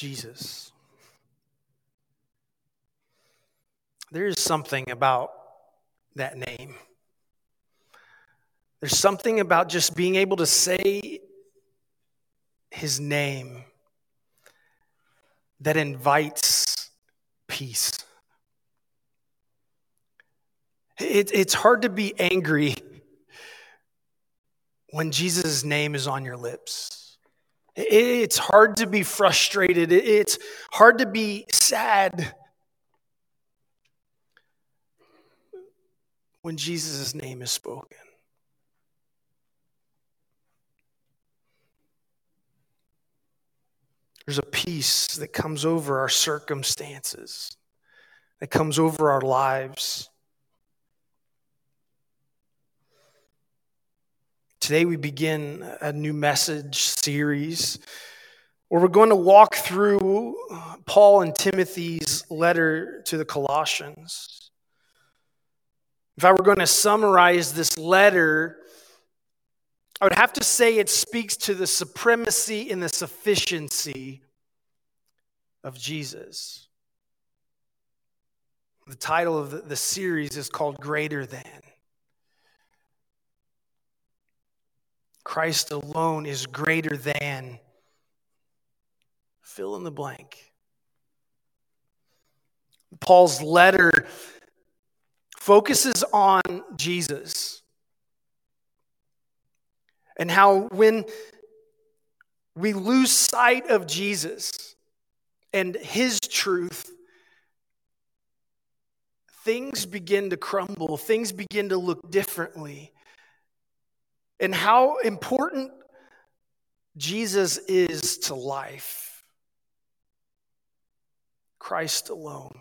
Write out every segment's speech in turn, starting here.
Jesus. There is something about that name. There's something about just being able to say his name that invites peace. It, it's hard to be angry when Jesus' name is on your lips. It's hard to be frustrated. It's hard to be sad when Jesus' name is spoken. There's a peace that comes over our circumstances, that comes over our lives. Today, we begin a new message series where we're going to walk through Paul and Timothy's letter to the Colossians. If I were going to summarize this letter, I would have to say it speaks to the supremacy and the sufficiency of Jesus. The title of the, series is called Greater Than. Christ alone is greater than. Fill in the blank. Paul's letter focuses on Jesus and how when we lose sight of Jesus and his truth, things begin to crumble, things begin to look differently. And how important Jesus is to life. Christ alone.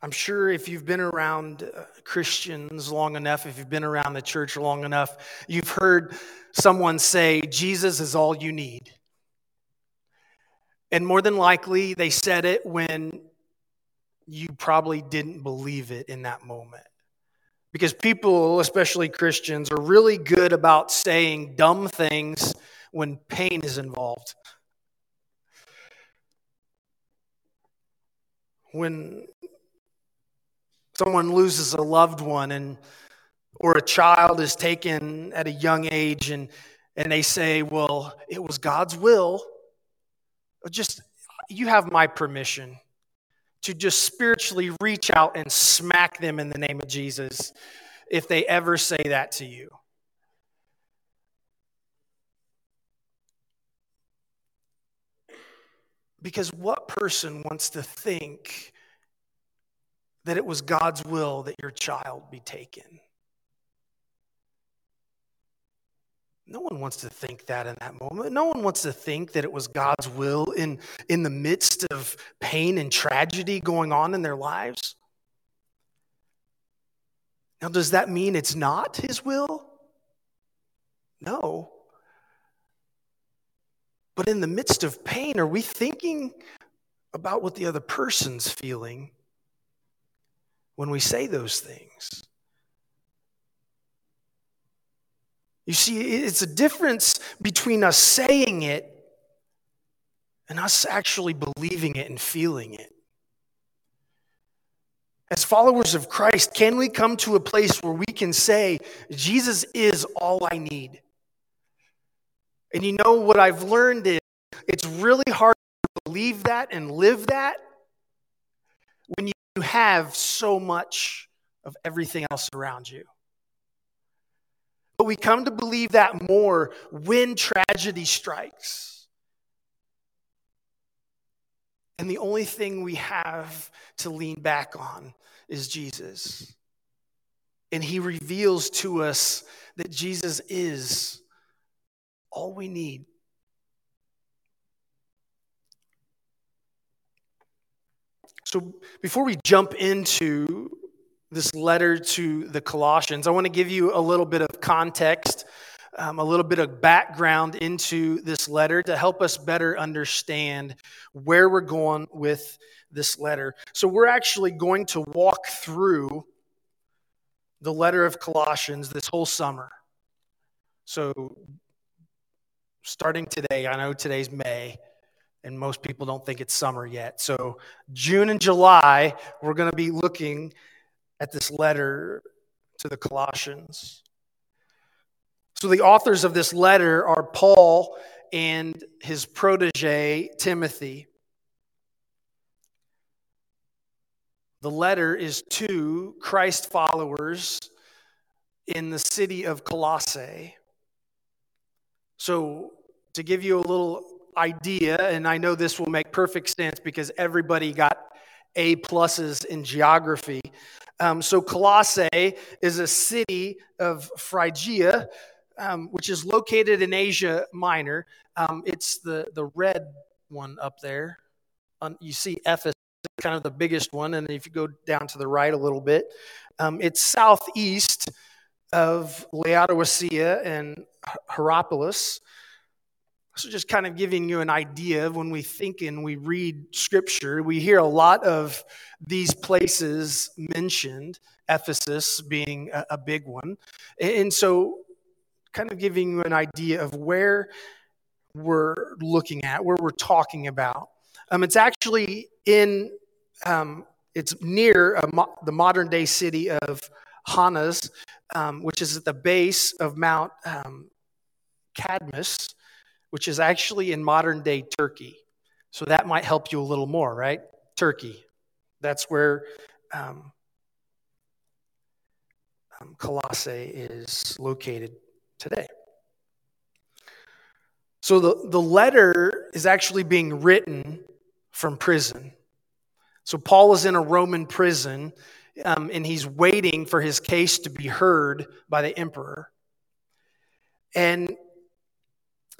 I'm sure if you've been around uh, Christians long enough, if you've been around the church long enough, you've heard someone say, Jesus is all you need. And more than likely, they said it when you probably didn't believe it in that moment. Because people, especially Christians, are really good about saying dumb things when pain is involved. When someone loses a loved one and or a child is taken at a young age and and they say well it was god's will just you have my permission to just spiritually reach out and smack them in the name of jesus if they ever say that to you because what person wants to think that it was God's will that your child be taken. No one wants to think that in that moment. No one wants to think that it was God's will in, in the midst of pain and tragedy going on in their lives. Now, does that mean it's not His will? No. But in the midst of pain, are we thinking about what the other person's feeling? when we say those things. You see, it's a difference between us saying it and us actually believing it and feeling it. As followers of Christ, can we come to a place where we can say, Jesus is all I need? And you know what I've learned is it's really hard to believe that and live that when you have so much of everything else around you. But we come to believe that more when tragedy strikes. And the only thing we have to lean back on is Jesus. And he reveals to us that Jesus is all we need So, before we jump into this letter to the Colossians, I want to give you a little bit of context, um, a little bit of background into this letter to help us better understand where we're going with this letter. So, we're actually going to walk through the letter of Colossians this whole summer. So, starting today, I know today's May, and most people don't think it's summer yet. So, June and July, we're going to be looking at this letter to the Colossians. So, the authors of this letter are Paul and his protege, Timothy. The letter is to Christ followers in the city of Colossae. So, to give you a little idea, and I know this will make perfect sense because everybody got A pluses in geography. Um, so, Colossae is a city of Phrygia, um, which is located in Asia Minor. Um, it's the, the red one up there. Um, you see Ephesus, kind of the biggest one. And if you go down to the right a little bit, um, it's southeast of Laodicea and Hierapolis. So, just kind of giving you an idea of when we think and we read scripture, we hear a lot of these places mentioned, Ephesus being a, a big one. And so, kind of giving you an idea of where we're looking at, where we're talking about. Um, it's actually in, um, it's near mo- the modern day city of Honaz, um, which is at the base of Mount um, Cadmus, which is actually in modern day Turkey. So that might help you a little more, right? Turkey. That's where um, um Colossae is located today. So the, the letter is actually being written from prison. So Paul is in a Roman prison um, and he's waiting for his case to be heard by the emperor. And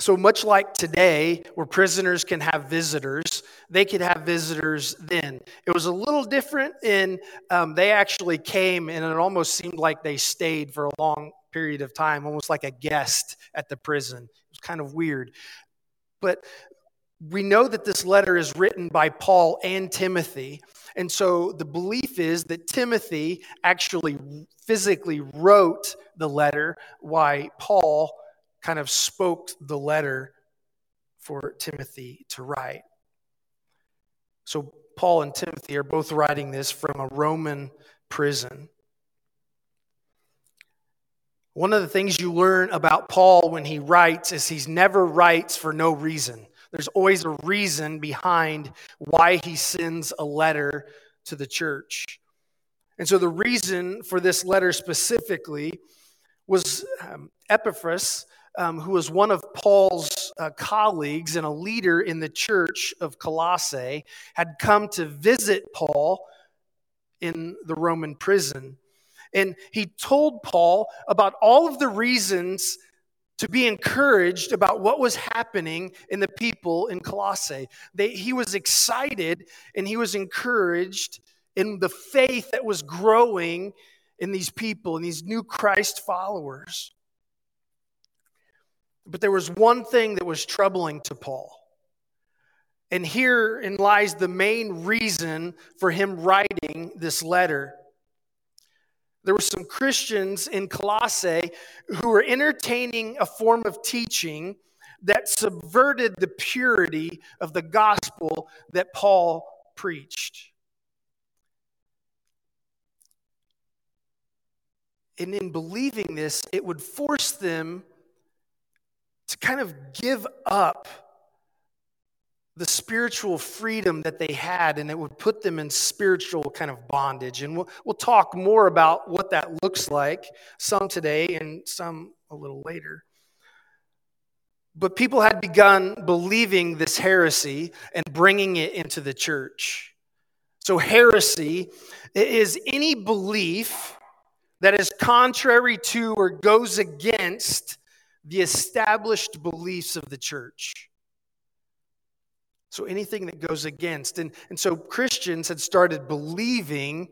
so, much like today, where prisoners can have visitors, they could have visitors then. It was a little different in um, they actually came, and it almost seemed like they stayed for a long period of time, almost like a guest at the prison. It was kind of weird. But we know that this letter is written by Paul and Timothy. And so the belief is that Timothy actually physically wrote the letter, why Paul kind of spoke the letter for Timothy to write. So Paul and Timothy are both writing this from a Roman prison. One of the things you learn about Paul when he writes is he's never writes for no reason. There's always a reason behind why he sends a letter to the church. And so the reason for this letter specifically was um, Epaphras, um, who was one of Paul's uh, colleagues and a leader in the church of Colossae, had come to visit Paul in the Roman prison. And he told Paul about all of the reasons to be encouraged about what was happening in the people in Colossae. They, he was excited and he was encouraged in the faith that was growing in these people, in these new Christ followers. But there was one thing that was troubling to Paul. And herein lies the main reason for him writing this letter. There were some Christians in Colossae who were entertaining a form of teaching that subverted the purity of the gospel that Paul preached. And in believing this, it would force them kind of give up the spiritual freedom that they had, and it would put them in spiritual kind of bondage. And we'll, we'll talk more about what that looks like, some today and some a little later. But people had begun believing this heresy and bringing it into the church. So, heresy is any belief that is contrary to or goes against the established beliefs of the church. So anything that goes against. And, and so Christians had started believing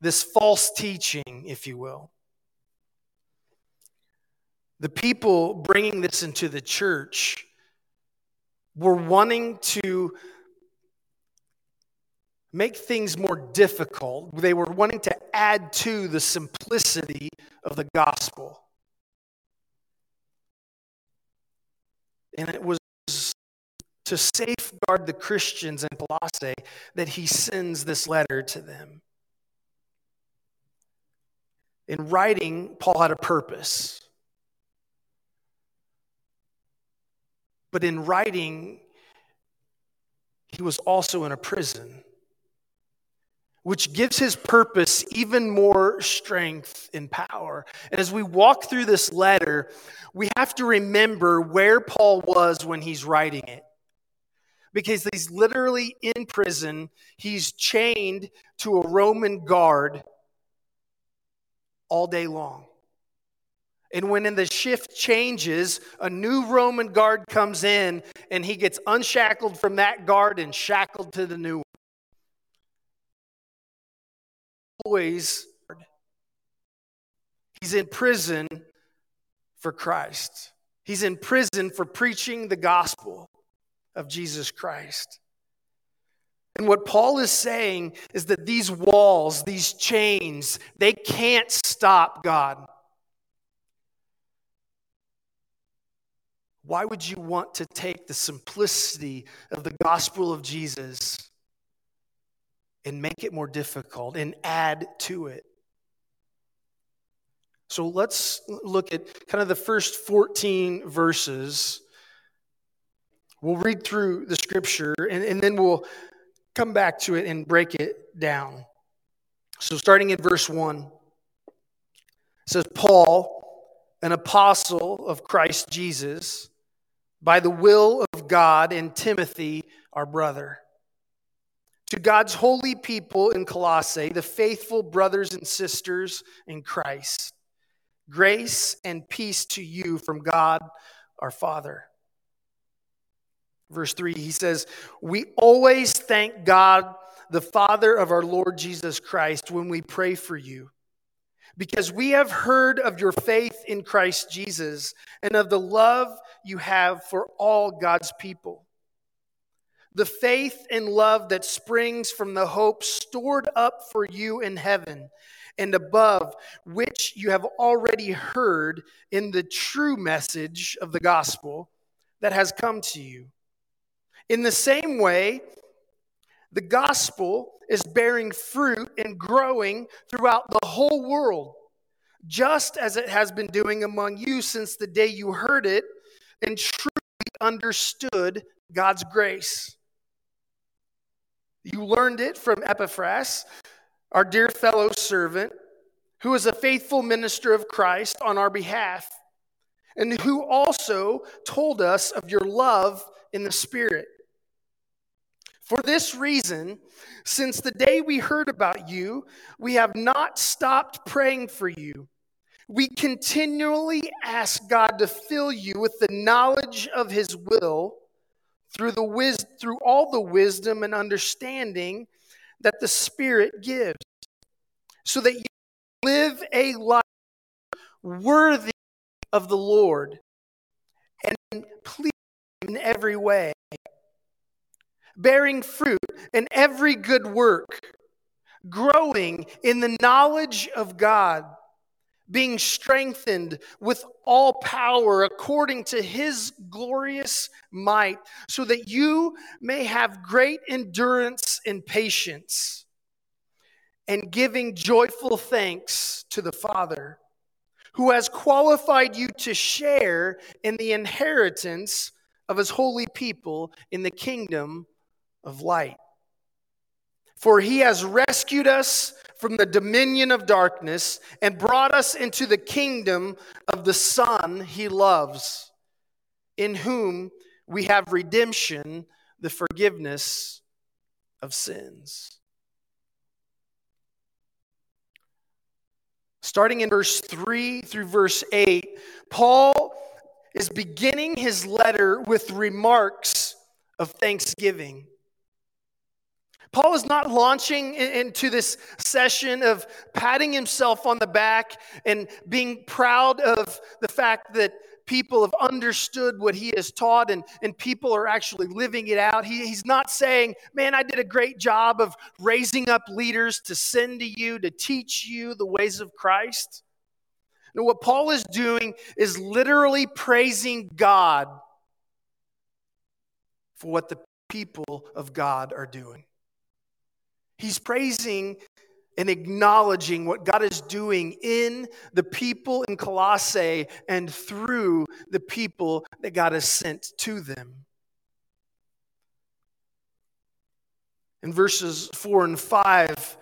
this false teaching, if you will. The people bringing this into the church were wanting to make things more difficult. They were wanting to add to the simplicity of the gospel. And it was to safeguard the Christians in Colossae that he sends this letter to them. In writing, Paul had a purpose. But in writing, he was also in a prison, which gives his purpose even more strength and power. And as we walk through this letter, we have to remember where Paul was when he's writing it. Because he's literally in prison, he's chained to a Roman guard all day long. And when in the shift changes, a new Roman guard comes in and he gets unshackled from that guard and shackled to the new Always, he's in prison for Christ. He's in prison for preaching the gospel of Jesus Christ. And what Paul is saying is that these walls, these chains, they can't stop God. Why would you want to take the simplicity of the gospel of Jesus and make it more difficult and add to it? So let's look at kind of the first 14 verses. We'll read through the scripture and, and then we'll come back to it and break it down. So, starting in verse 1, it says, Paul, an apostle of Christ Jesus, by the will of God, and Timothy, our brother. To God's holy people in Colossae, the faithful brothers and sisters in Christ, grace and peace to you from God our Father. Verse 3, he says, We always thank God, the Father of our Lord Jesus Christ, when we pray for you because we have heard of your faith in Christ Jesus and of the love you have for all God's people. The faith and love that springs from the hope stored up for you in heaven and above, which you have already heard in the true message of the gospel that has come to you. In the same way, the gospel is bearing fruit and growing throughout the whole world, just as it has been doing among you since the day you heard it and truly understood God's grace. You learned it from Epaphras, our dear fellow servant, who is a faithful minister of Christ on our behalf, and who also told us of your love in the Spirit. For this reason, since the day we heard about you, we have not stopped praying for you. We continually ask God to fill you with the knowledge of his will through the wis- through all the wisdom and understanding that the Spirit gives, so that you live a life worthy of the Lord and please in every way bearing fruit in every good work, growing in the knowledge of God, being strengthened with all power according to his glorious might, so that you may have great endurance and patience, and giving joyful thanks to the Father. Who has qualified you to share in the inheritance of his holy people in the kingdom of light. For he has rescued us from the dominion of darkness and brought us into the kingdom of the Son he loves, in whom we have redemption, the forgiveness of sins. Starting in verse 3 through verse 8, Paul is beginning his letter with remarks of thanksgiving. Paul is not launching into this session of patting himself on the back and being proud of the fact that people have understood what he has taught and, and people are actually living it out. He, he's not saying, Man, I did a great job of raising up leaders to send to you, to teach you the ways of Christ. No, what Paul is doing is literally praising God for what the people of God are doing. He's praising and acknowledging what God is doing in the people in Colossae and through the people that God has sent to them. In verses 4 and 5,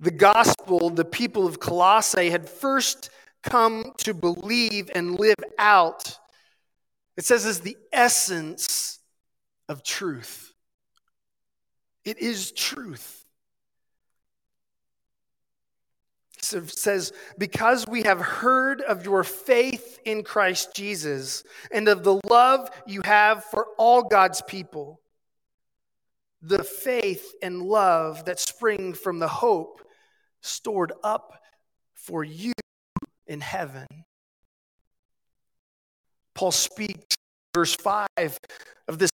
the gospel, the people of Colossae had first come to believe and live out. It says, is the essence of truth. It is truth. It says, Because we have heard of your faith in Christ Jesus and of the love you have for all God's people, the faith and love that spring from the hope stored up for you in heaven. Paul speaks, verse 5, of this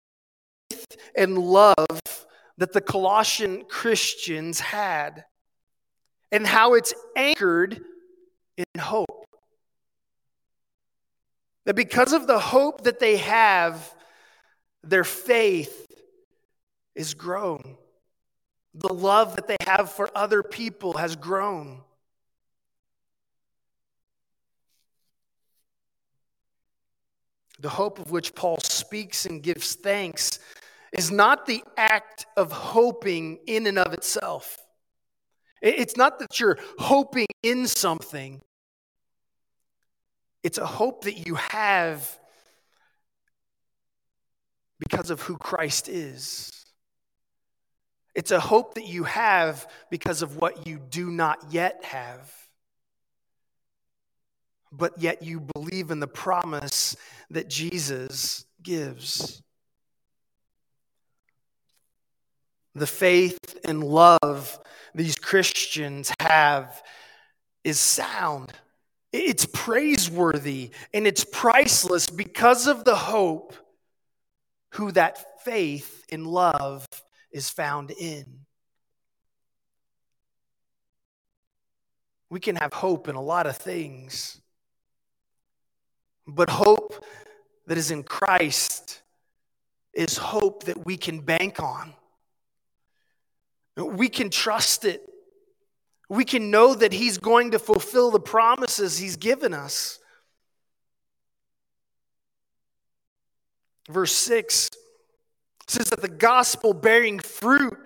faith and love that the Colossian Christians had and how it's anchored in hope. That because of the hope that they have, their faith is grown. The love that they have for other people has grown. The hope of which Paul speaks and gives thanks is not the act of hoping in and of itself. It's not that you're hoping in something, it's a hope that you have because of who Christ is. It's a hope that you have because of what you do not yet have. But yet you believe in the promise that Jesus gives. The faith and love these Christians have is sound. It's praiseworthy and it's priceless because of the hope who that faith and love is found in. We can have hope in a lot of things, but hope that is in Christ is hope that we can bank on. We can trust it. We can know that He's going to fulfill the promises He's given us. Verse 6 says that the gospel bearing fruit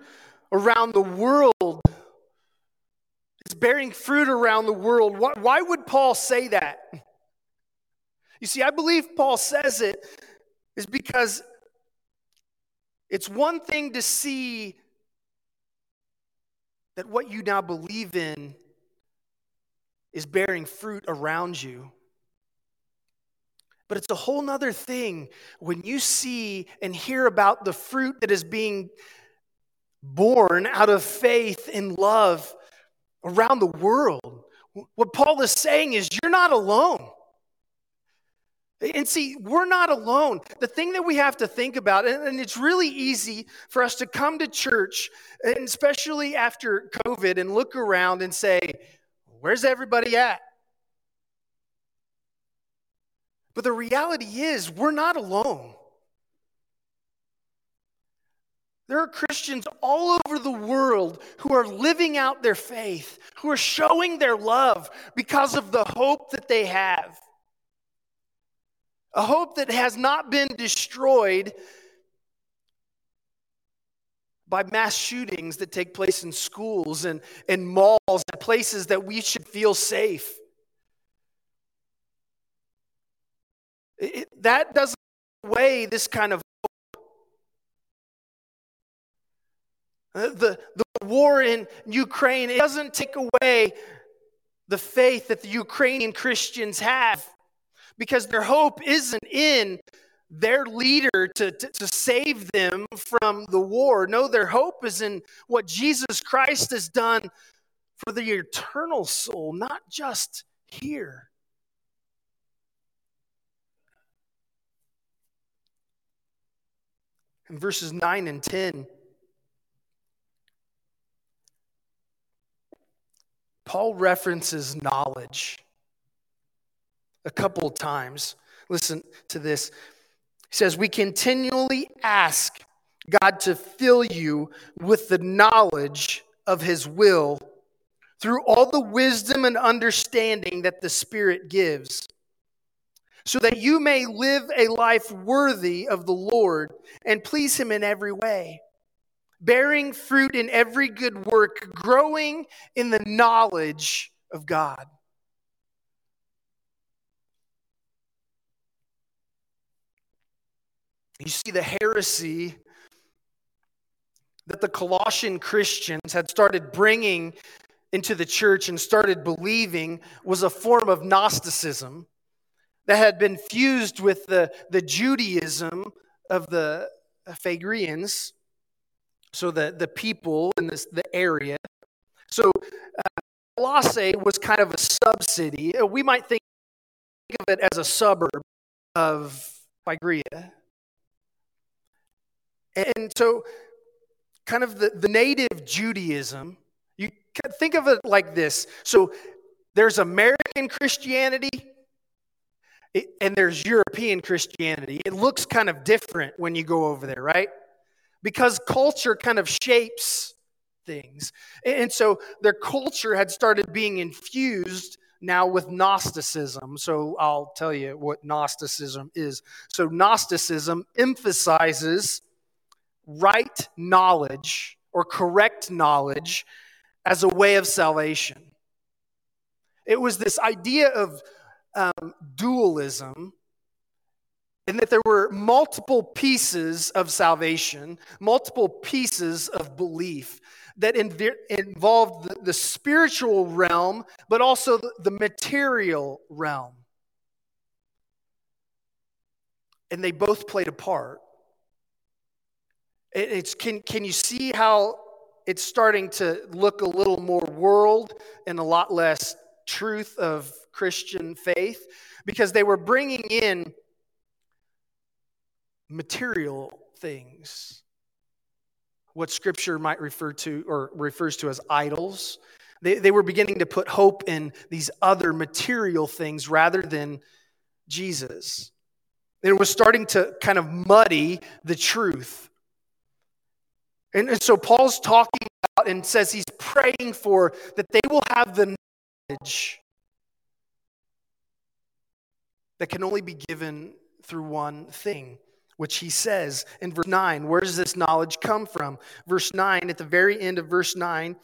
around the world is bearing fruit around the world. Why would Paul say that? You see, I believe Paul says it is because it's one thing to see that what you now believe in is bearing fruit around you. But it's a whole nother thing when you see and hear about the fruit that is being born out of faith and love around the world. What Paul is saying is, you're not alone. And see, we're not alone. The thing that we have to think about, and it's really easy for us to come to church, and especially after COVID, and look around and say, Where's everybody at? But the reality is, we're not alone. There are Christians all over the world who are living out their faith, who are showing their love because of the hope that they have a hope that has not been destroyed by mass shootings that take place in schools and, and malls and places that we should feel safe. It, that doesn't weigh this kind of hope. Uh, the, the war in Ukraine, it doesn't take away the faith that the Ukrainian Christians have because their hope isn't in their leader to, to, to, save them from the war. No, their hope is in what Jesus Christ has done for the eternal soul, not just here. In verses 9 and 10, Paul references knowledge a couple of times. Listen to this. He says, We continually ask God to fill you with the knowledge of his will through all the wisdom and understanding that the Spirit gives, so that you may live a life worthy of the Lord and please him in every way, bearing fruit in every good work, growing in the knowledge of God. You see the heresy that the Colossian Christians had started bringing into the church and started believing was a form of Gnosticism that had been fused with the, the Judaism of the Phrygians, so the, the people in this, the area. So uh, Colossae was kind of a sub city. Uh, we might think of it as a suburb of Phrygia. And so, kind of the, the native Judaism, you think of it like this. So, there's American Christianity and there's European Christianity. It looks kind of different when you go over there, right? Because culture kind of shapes things. And so their culture had started being infused now with Gnosticism. So I'll tell you what Gnosticism is. So Gnosticism emphasizes right knowledge or correct knowledge as a way of salvation. It was this idea of um, dualism in that there were multiple pieces of salvation, multiple pieces of belief that inv- involved the, the, spiritual realm, but also the, the material realm. And they both played a part. It's, can, can you see how it's starting to look a little more world and a lot less truth of Christian faith? Because they were bringing in material things, what scripture might refer to or refers to as idols. They, they were beginning to put hope in these other material things rather than Jesus. It was starting to kind of muddy the truth. And, and so Paul's talking about and says he's praying for that they will have the knowledge that can only be given through one thing, which he says in verse 9. Where does this knowledge come from? Verse 9, at the very end of verse 9,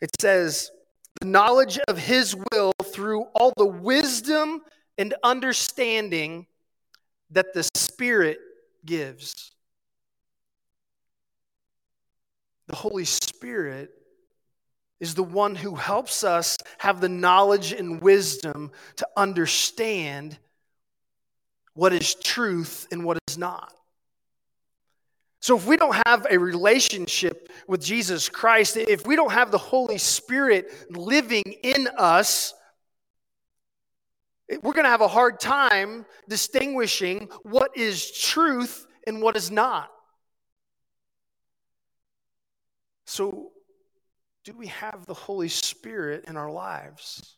it says, The knowledge of his will through all the wisdom and understanding that the Spirit gives. The Holy Spirit is the one who helps us have the knowledge and wisdom to understand what is truth and what is not. So, if we don't have a relationship with Jesus Christ, if we don't have the Holy Spirit living in us, we're going to have a hard time distinguishing what is truth and what is not. So, do we have the Holy Spirit in our lives?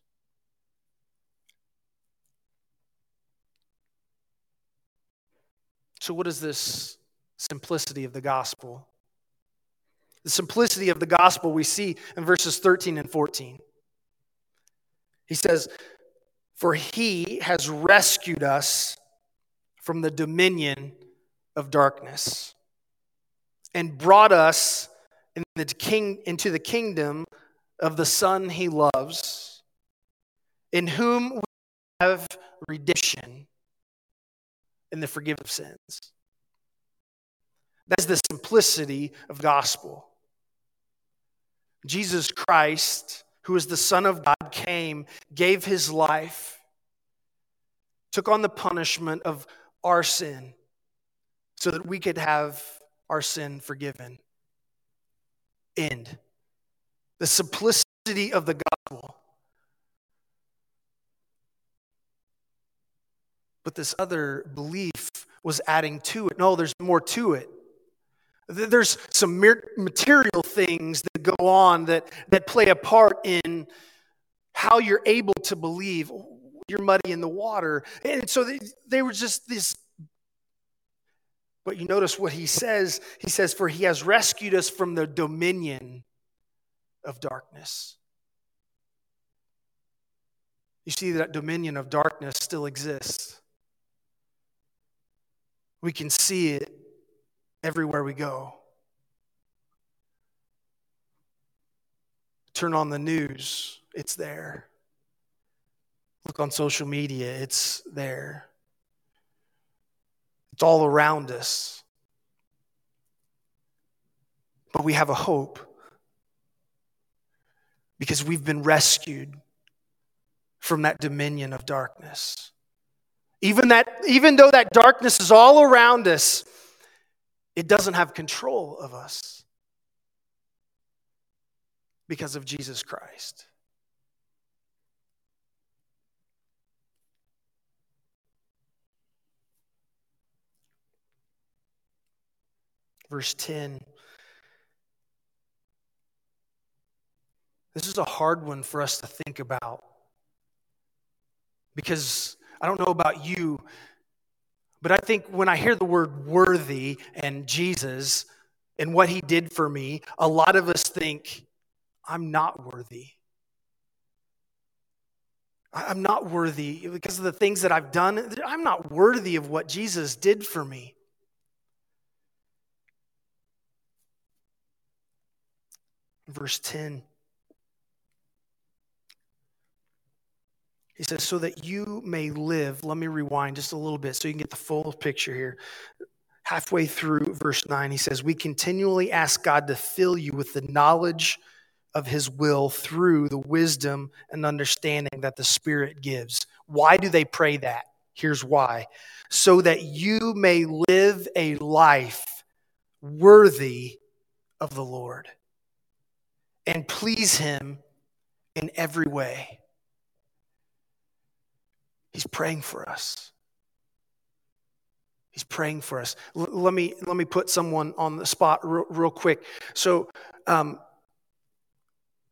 So, what is this simplicity of the gospel? The simplicity of the gospel we see in verses 13 and 14. He says, For he has rescued us from the dominion of darkness and brought us in the king, into the kingdom of the Son he loves, in whom we have redemption and the forgiveness of sins. That's the simplicity of gospel. Jesus Christ, who is the Son of God, came, gave his life, took on the punishment of our sin so that we could have our sin forgiven end. The simplicity of the gospel. But this other belief was adding to it. No, there's more to it. There's some material things that go on that, that play a part in how you're able to believe. You're muddy in the water. And so they, they were just this But you notice what he says. He says, For he has rescued us from the dominion of darkness. You see, that dominion of darkness still exists. We can see it everywhere we go. Turn on the news, it's there. Look on social media, it's there. It's all around us. But we have a hope because we've been rescued from that dominion of darkness. Even, that, even though that darkness is all around us, it doesn't have control of us because of Jesus Christ. Verse 10. This is a hard one for us to think about because I don't know about you, but I think when I hear the word worthy and Jesus and what he did for me, a lot of us think, I'm not worthy. I'm not worthy because of the things that I've done. I'm not worthy of what Jesus did for me. Verse 10 He says, so that you may live. Let me rewind just a little bit so you can get the full picture here. Halfway through verse 9, he says, We continually ask God to fill you with the knowledge of his will through the wisdom and understanding that the Spirit gives. Why do they pray that? Here's why so that you may live a life worthy of the Lord and please him in every way. He's praying for us. He's praying for us. L- let me let me put someone on the spot real, real quick. So, um,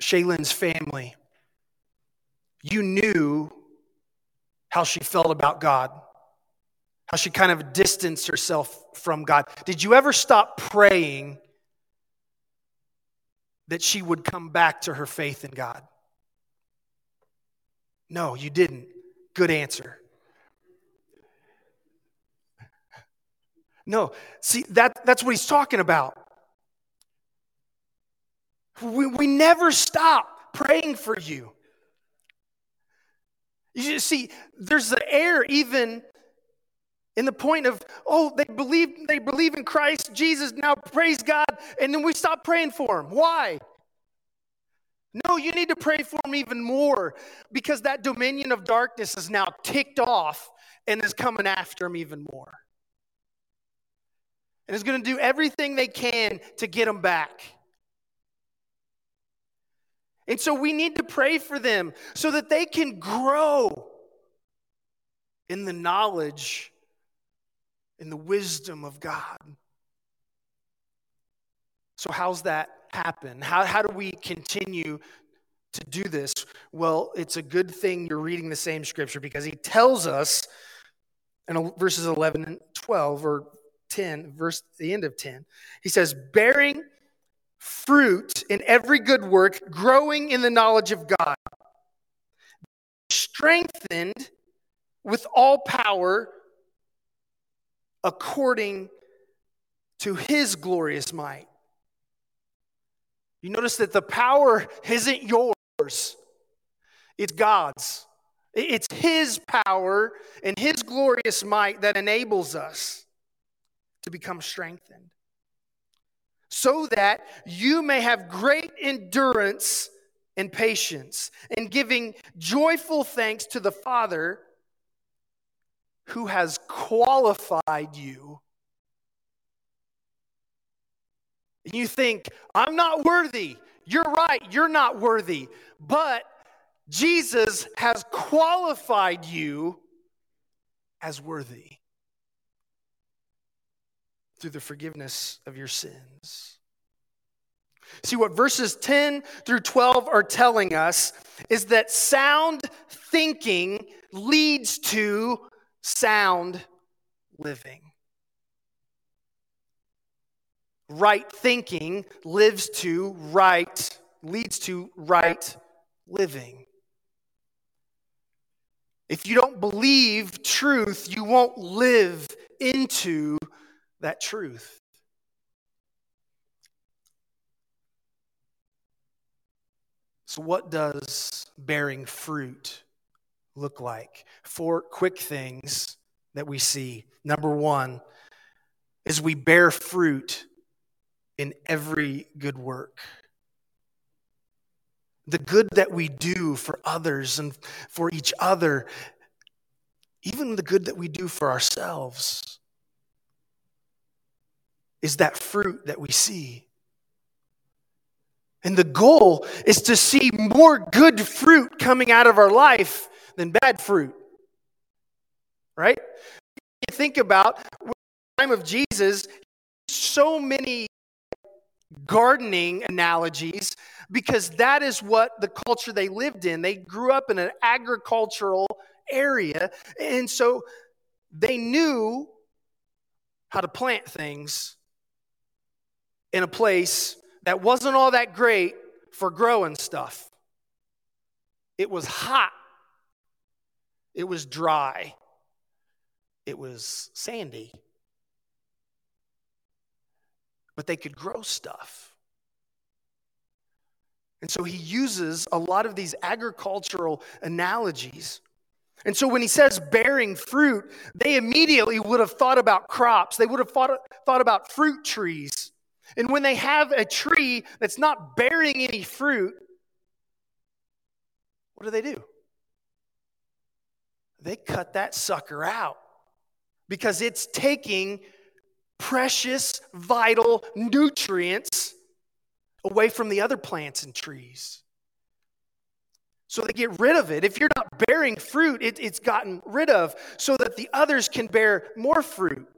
Shaylin's family, you knew how she felt about God, how she kind of distanced herself from God. Did you ever stop praying that she would come back to her faith in God? No, you didn't. Good answer. No, see, that, that's what he's talking about. We, we never stop praying for you. You see, there's the air even in the point of, oh, they believe, they believe in Christ, Jesus, now praise God, and then we stop praying for them. Why? No, you need to pray for them even more because that dominion of darkness is now ticked off and is coming after them even more. And is going to do everything they can to get them back. And so we need to pray for them so that they can grow in the knowledge in the wisdom of God. So, how's that happen? How, how do we continue to do this? Well, it's a good thing you're reading the same scripture because he tells us in verses 11 and 12 or 10, verse the end of 10. He says, bearing fruit in every good work, growing in the knowledge of God, strengthened with all power according to his glorious might. You notice that the power isn't yours, it's God's. It's His power and His glorious might that enables us to become strengthened. So that you may have great endurance and patience, and giving joyful thanks to the Father who has qualified you and you think, I'm not worthy. You're right, you're not worthy. But Jesus has qualified you as worthy through the forgiveness of your sins. See, what verses 10 through 12 are telling us is that sound thinking leads to sound living. right thinking lives to right, leads to right living. If you don't believe truth, you won't live into that truth. So, what does bearing fruit look like? Four quick things that we see. Number one is we bear fruit in every good work. The good that we do for others and for each other, even the good that we do for ourselves, is that fruit that we see. And the goal is to see more good fruit coming out of our life than bad fruit. Right? You think about the time of Jesus, so many gardening analogies because that is what the culture they lived in. They grew up in an agricultural area, and so they knew how to plant things in a place that wasn't all that great for growing stuff. It was hot, it was dry, it was sandy. But they could grow stuff. And so he uses a lot of these agricultural analogies. And so when he says bearing fruit, they immediately would have thought about crops. They would have thought, thought about fruit trees. And when they have a tree that's not bearing any fruit, what do they do? They cut that sucker out because it's taking precious, vital nutrients away from the other plants and trees. So they get rid of it. If you're not bearing fruit, it, it's gotten rid of so that the others can bear more fruit.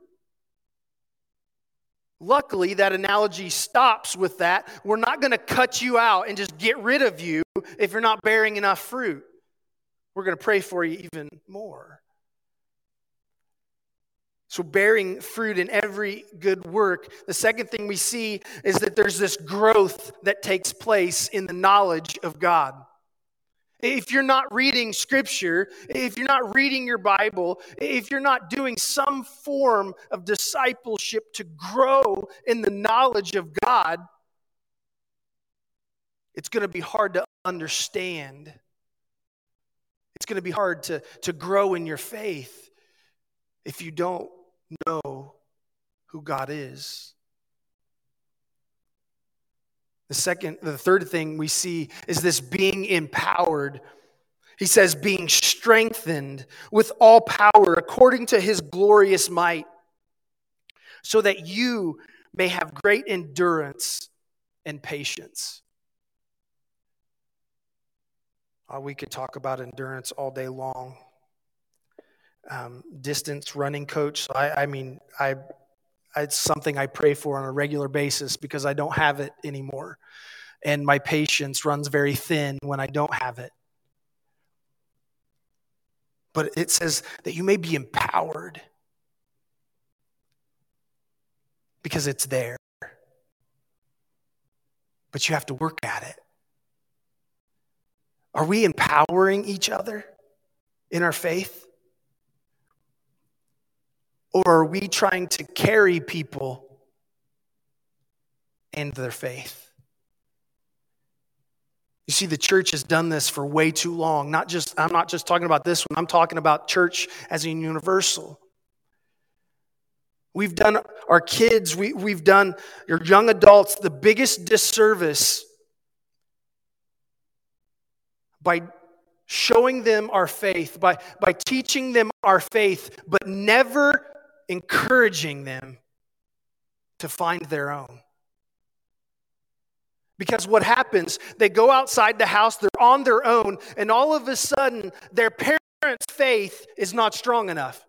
Luckily, that analogy stops with that. We're not going to cut you out and just get rid of you if you're not bearing enough fruit. We're going to pray for you even more. So, bearing fruit in every good work. The second thing we see is that there's this growth that takes place in the knowledge of God. If you're not reading scripture, if you're not reading your Bible, if you're not doing some form of discipleship to grow in the knowledge of God, it's going to be hard to understand. It's going to be hard to, to grow in your faith if you don't know who God is. The second, the third thing we see is this being empowered. He says, being strengthened with all power according to his glorious might, so that you may have great endurance and patience. Uh, we could talk about endurance all day long. Um, distance running coach. So I, I mean, I it's something I pray for on a regular basis because I don't have it anymore. And my patience runs very thin when I don't have it. But it says that you may be empowered because it's there. But you have to work at it. Are we empowering each other in our faith? Or are we trying to carry people and their faith? You see, the church has done this for way too long. Not just, I'm not just talking about this one, I'm talking about church as a universal. We've done our kids, we, we've done your young adults the biggest disservice by showing them our faith, by, by teaching them our faith, but never encouraging them to find their own. Because what happens, they go outside the house, they're on their own, and all of a sudden, their parents' faith is not strong enough.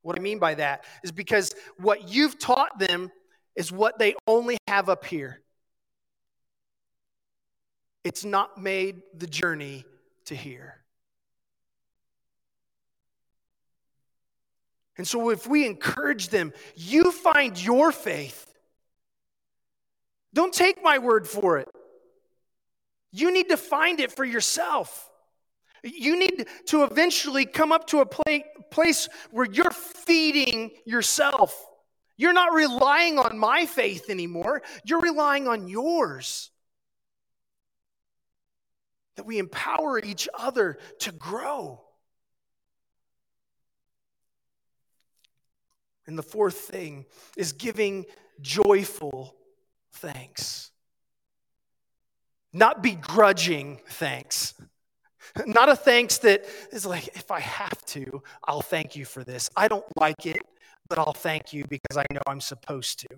What I mean by that is because what you've taught them is what they only have up here. It's not made the journey to hear. And so, if we encourage them, you find your faith, Don't take my word for it. You need to find it for yourself. You need to eventually come up to a place where you're feeding yourself. You're not relying on my faith anymore, you're relying on yours. That we empower each other to grow. And the fourth thing is giving joyful thanks, not begrudging thanks. Not a thanks that is like, if I have to, I'll thank you for this. I don't like it, but I'll thank you because I know I'm supposed to.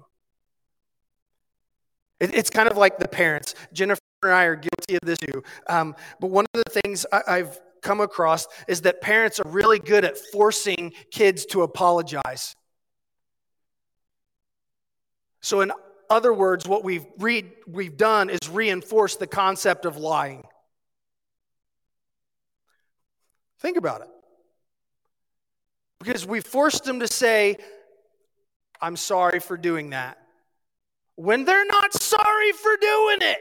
it's kind of like the parents. Jennifer and I are guilty of this too. Um, but one of the things I, I've come across is that parents are really good at forcing kids to apologize. So, in other words, what we've, read, we've done is reinforce the concept of lying. Think about it. Because we forced them to say, I'm sorry for doing that, when they're not sorry for doing it.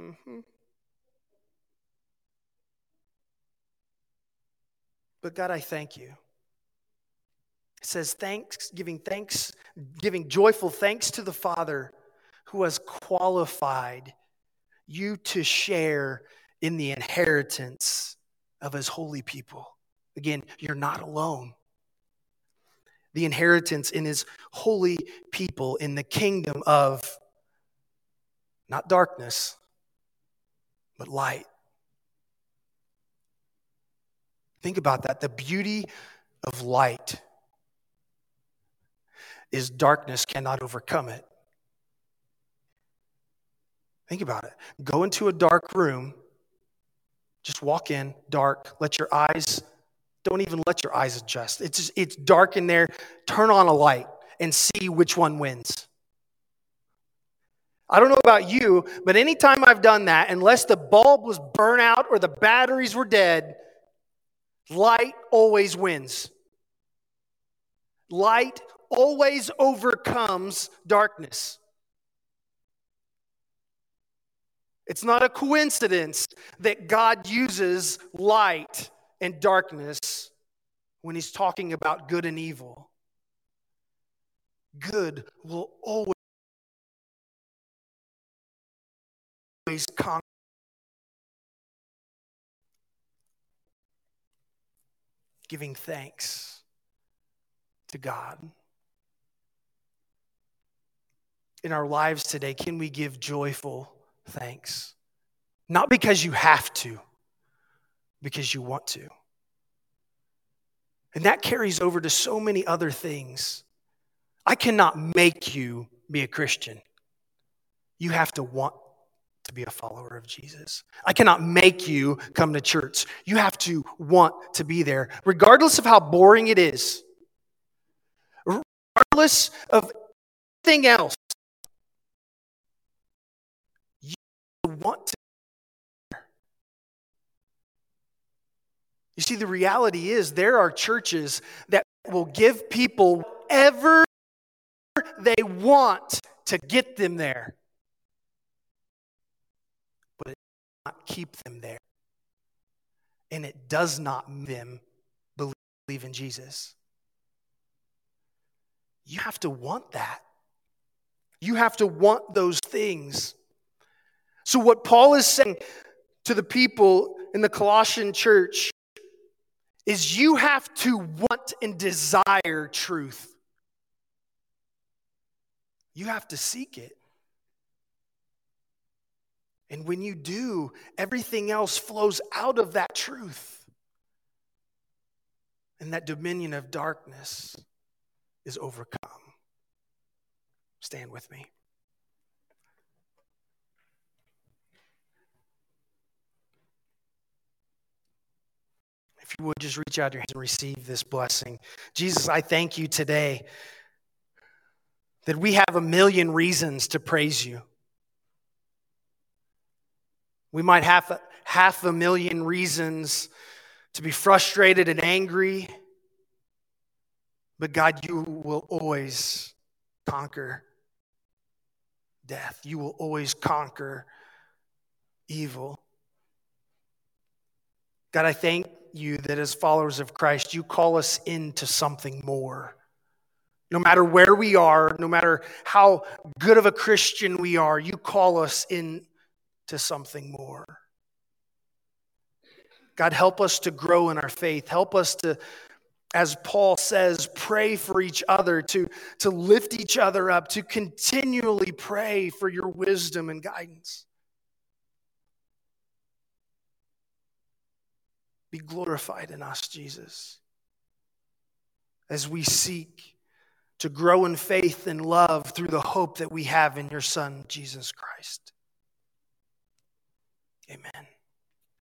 Mm-hmm. But God, I thank you. It says, thanks, giving thanks, giving joyful thanks to the Father who has qualified you to share in the inheritance of his holy people. Again, you're not alone. The inheritance in his holy people in the kingdom of not darkness, but light. Think about that. The beauty of light is darkness cannot overcome it. Think about it. Go into a dark room, just walk in, dark, let your eyes, don't even let your eyes adjust. It's, just, it's dark in there. Turn on a light and see which one wins. I don't know about you, but anytime I've done that, unless the bulb was burnt out or the batteries were dead, light always wins. Light always overcomes darkness. It's not a coincidence that God uses light and darkness when he's talking about good and evil. Good will always conquer. Giving thanks to God. In our lives today, can we give joyful thanks. Not because you have to, because you want to. And that carries over to so many other things. I cannot make you be a Christian. You have to want to be a follower of Jesus. I cannot make you come to church. You have to want to be there, regardless of how boring it is, regardless of anything else. You want to. You see, the reality is there are churches that will give people whatever they want to get them there, but it does not keep them there. And it does not make them believe in Jesus. You have to want that. You have to want those things. So, what Paul is saying to the people in the Colossian church is you have to want and desire truth. You have to seek it. And when you do, everything else flows out of that truth. And that dominion of darkness is overcome. Stand with me. If you would just reach out your hands and receive this blessing. Jesus, I thank you today that we have a million reasons to praise you. We might have half a million reasons to be frustrated and angry, But God, you will always conquer death. You will always conquer evil. God, I thank you that as followers of Christ, you call us into something more. No matter where we are, no matter how good of a Christian we are, you call us into something more. God, help us to grow in our faith. Help us to, as Paul says, pray for each other, to, to lift each other up, to continually pray for your wisdom and guidance. Be glorified in us, Jesus, as we seek to grow in faith and love through the hope that we have in your Son, Jesus Christ. Amen.